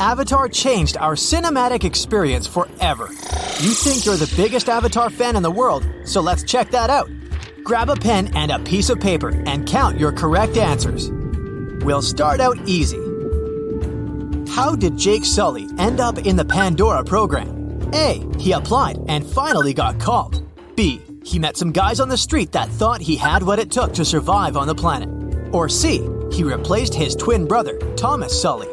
Avatar changed our cinematic experience forever. You think you're the biggest Avatar fan in the world, so let's check that out. Grab a pen and a piece of paper and count your correct answers. We'll start out easy. How did Jake Sully end up in the Pandora program? A. He applied and finally got called. B. He met some guys on the street that thought he had what it took to survive on the planet. Or C. He replaced his twin brother, Thomas Sully.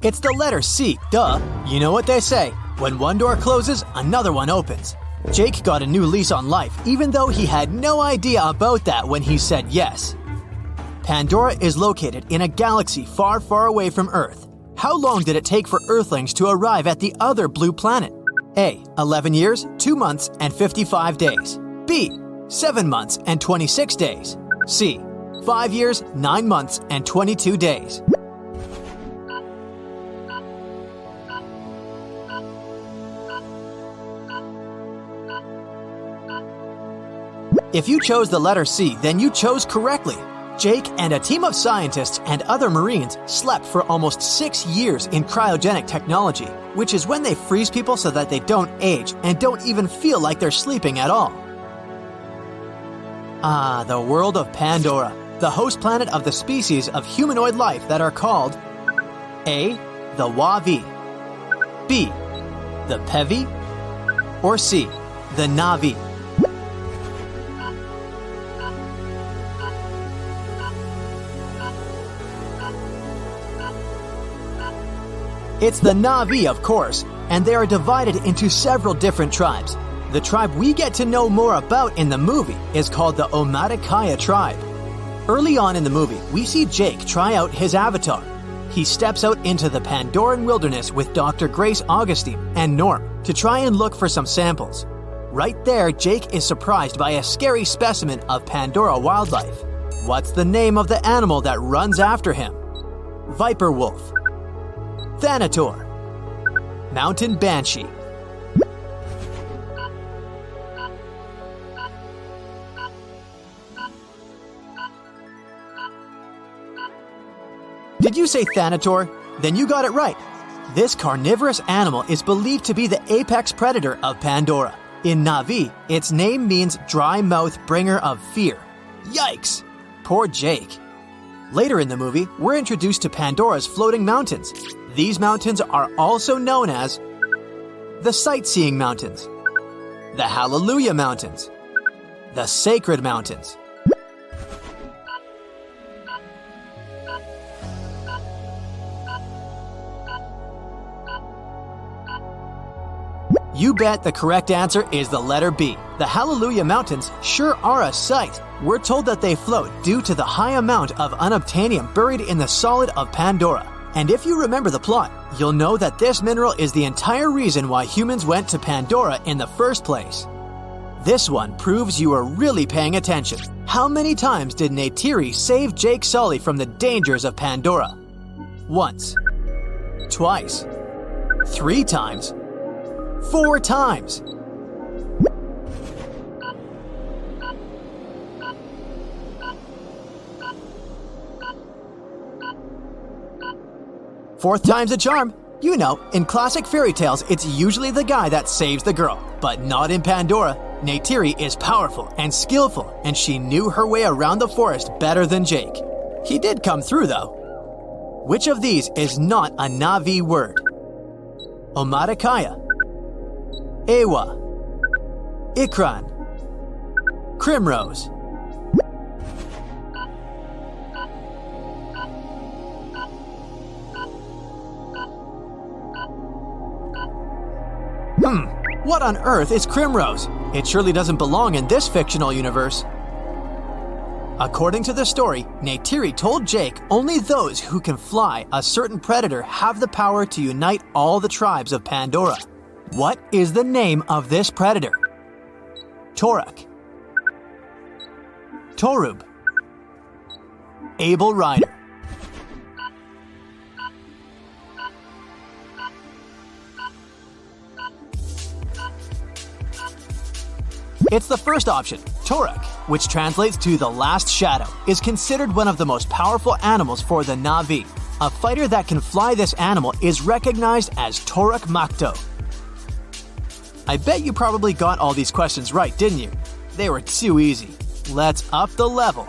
It's the letter C, duh. You know what they say when one door closes, another one opens. Jake got a new lease on life, even though he had no idea about that when he said yes. Pandora is located in a galaxy far, far away from Earth. How long did it take for Earthlings to arrive at the other blue planet? A. 11 years, 2 months, and 55 days. B. 7 months and 26 days. C. 5 years, 9 months, and 22 days. If you chose the letter C, then you chose correctly. Jake and a team of scientists and other Marines slept for almost six years in cryogenic technology, which is when they freeze people so that they don't age and don't even feel like they're sleeping at all. Ah, the world of Pandora, the host planet of the species of humanoid life that are called A. The Wavi, B. The Pevi, or C. The Na'vi. It's the Na'vi, of course, and they are divided into several different tribes. The tribe we get to know more about in the movie is called the Omaticaya tribe. Early on in the movie, we see Jake try out his avatar. He steps out into the Pandoran wilderness with Dr. Grace Augustine and Norm to try and look for some samples. Right there, Jake is surprised by a scary specimen of Pandora wildlife. What's the name of the animal that runs after him? Viper wolf. Thanator. Mountain Banshee. Did you say Thanator? Then you got it right. This carnivorous animal is believed to be the apex predator of Pandora. In Na'vi, its name means dry mouth bringer of fear. Yikes! Poor Jake. Later in the movie, we're introduced to Pandora's floating mountains. These mountains are also known as the Sightseeing Mountains, the Hallelujah Mountains, the Sacred Mountains. You bet the correct answer is the letter B. The Hallelujah Mountains sure are a sight. We're told that they float due to the high amount of unobtainium buried in the solid of Pandora. And if you remember the plot, you'll know that this mineral is the entire reason why humans went to Pandora in the first place. This one proves you are really paying attention. How many times did Neytiri save Jake Sully from the dangers of Pandora? Once. Twice. Three times. Four times. Fourth time's a charm. You know, in classic fairy tales, it's usually the guy that saves the girl, but not in Pandora. Neytiri is powerful and skillful, and she knew her way around the forest better than Jake. He did come through, though. Which of these is not a Na'vi word? Omaticaya, Eywa, Ikran, Crimrose. What on earth is Crimrose? It surely doesn't belong in this fictional universe. According to the story, Neytiri told Jake only those who can fly a certain predator have the power to unite all the tribes of Pandora. What is the name of this predator? Toruk. Torub. Abel Rider. It's the first option. Toruk, which translates to the last shadow, is considered one of the most powerful animals for the Na'vi. A fighter that can fly this animal is recognized as Toruk Makto. I bet you probably got all these questions right, didn't you? They were too easy. Let's up the level.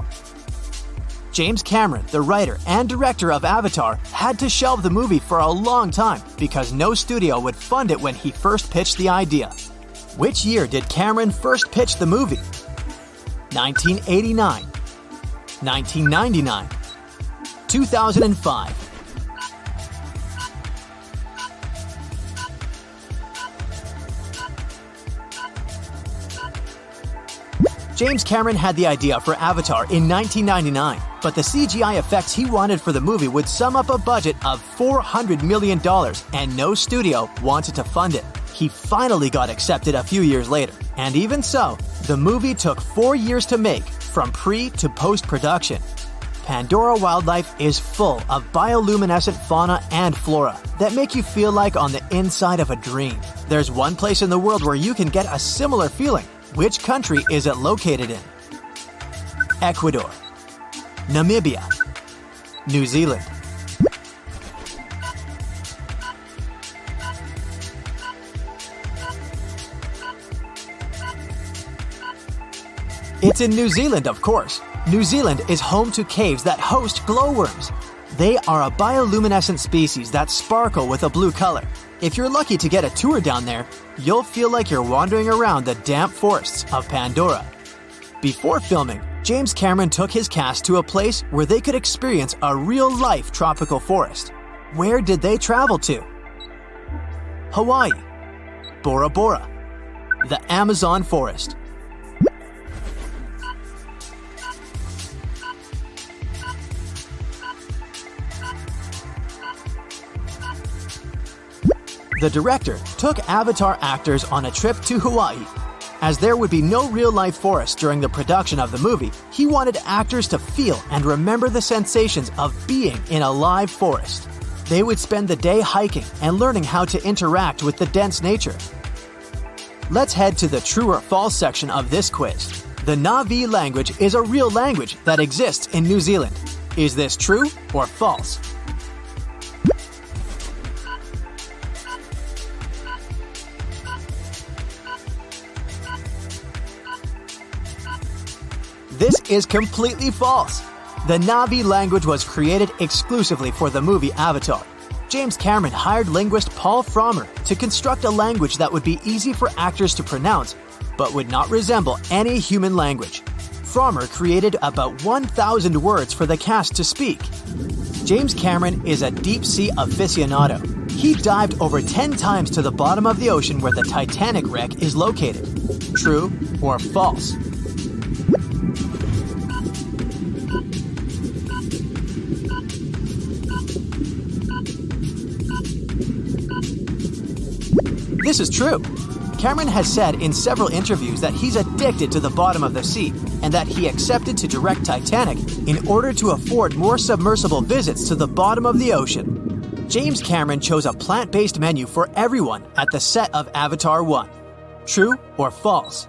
James Cameron, the writer and director of Avatar, had to shelve the movie for a long time because no studio would fund it when he first pitched the idea. Which year did Cameron first pitch the movie? 1989, 1999, 2005. James Cameron had the idea for Avatar in 1999, but the CGI effects he wanted for the movie would sum up a budget of $400 million, and no studio wanted to fund it. He finally got accepted a few years later, and even so, the movie took four years to make, from pre to post production. Pandora Wildlife is full of bioluminescent fauna and flora that make you feel like on the inside of a dream. There's one place in the world where you can get a similar feeling which country is it located in? Ecuador, Namibia, New Zealand. It's in New Zealand, of course. New Zealand is home to caves that host glowworms. They are a bioluminescent species that sparkle with a blue color. If you're lucky to get a tour down there, you'll feel like you're wandering around the damp forests of Pandora. Before filming, James Cameron took his cast to a place where they could experience a real life tropical forest. Where did they travel to? Hawaii, Bora Bora, the Amazon forest. The director took Avatar actors on a trip to Hawaii. As there would be no real life forest during the production of the movie, he wanted actors to feel and remember the sensations of being in a live forest. They would spend the day hiking and learning how to interact with the dense nature. Let's head to the true or false section of this quiz. The Na'vi language is a real language that exists in New Zealand. Is this true or false? Is completely false. The Na'vi language was created exclusively for the movie Avatar. James Cameron hired linguist Paul Frommer to construct a language that would be easy for actors to pronounce, but would not resemble any human language. Frommer created about 1,000 words for the cast to speak. James Cameron is a deep sea aficionado. He dived over 10 times to the bottom of the ocean where the Titanic wreck is located. True or false? This is true. Cameron has said in several interviews that he's addicted to the bottom of the sea and that he accepted to direct Titanic in order to afford more submersible visits to the bottom of the ocean. James Cameron chose a plant based menu for everyone at the set of Avatar 1. True or false?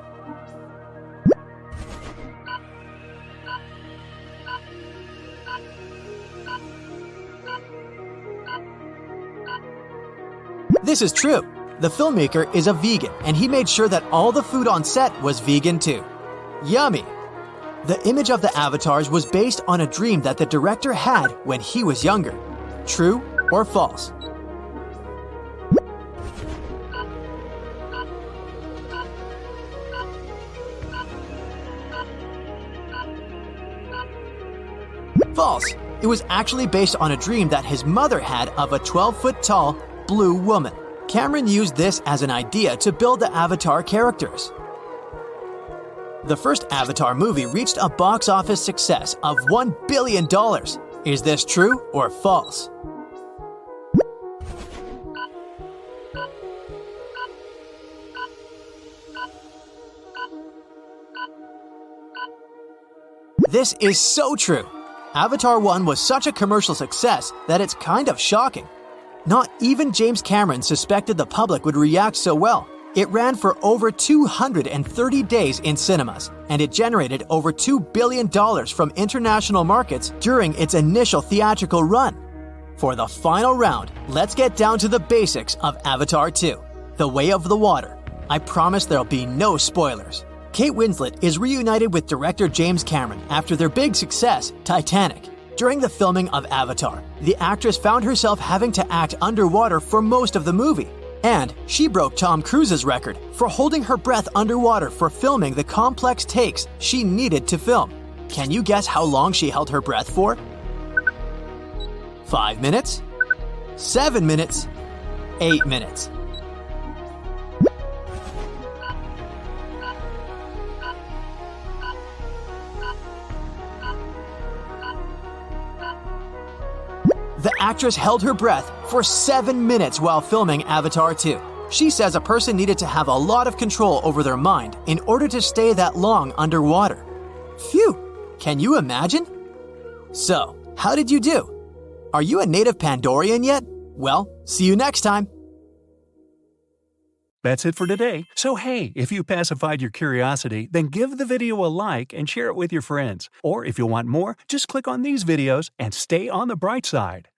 This is true. The filmmaker is a vegan, and he made sure that all the food on set was vegan too. Yummy! The image of the avatars was based on a dream that the director had when he was younger. True or false? False. It was actually based on a dream that his mother had of a 12 foot tall, blue woman. Cameron used this as an idea to build the Avatar characters. The first Avatar movie reached a box office success of $1 billion. Is this true or false? This is so true. Avatar 1 was such a commercial success that it's kind of shocking. Not even James Cameron suspected the public would react so well. It ran for over 230 days in cinemas, and it generated over $2 billion from international markets during its initial theatrical run. For the final round, let's get down to the basics of Avatar 2 The Way of the Water. I promise there'll be no spoilers. Kate Winslet is reunited with director James Cameron after their big success, Titanic. During the filming of Avatar, the actress found herself having to act underwater for most of the movie. And she broke Tom Cruise's record for holding her breath underwater for filming the complex takes she needed to film. Can you guess how long she held her breath for? Five minutes? Seven minutes? Eight minutes? Actress held her breath for seven minutes while filming Avatar 2. She says a person needed to have a lot of control over their mind in order to stay that long underwater. Phew! Can you imagine? So, how did you do? Are you a native Pandorian yet? Well, see you next time. That's it for today. So, hey, if you pacified your curiosity, then give the video a like and share it with your friends. Or if you want more, just click on these videos and stay on the bright side.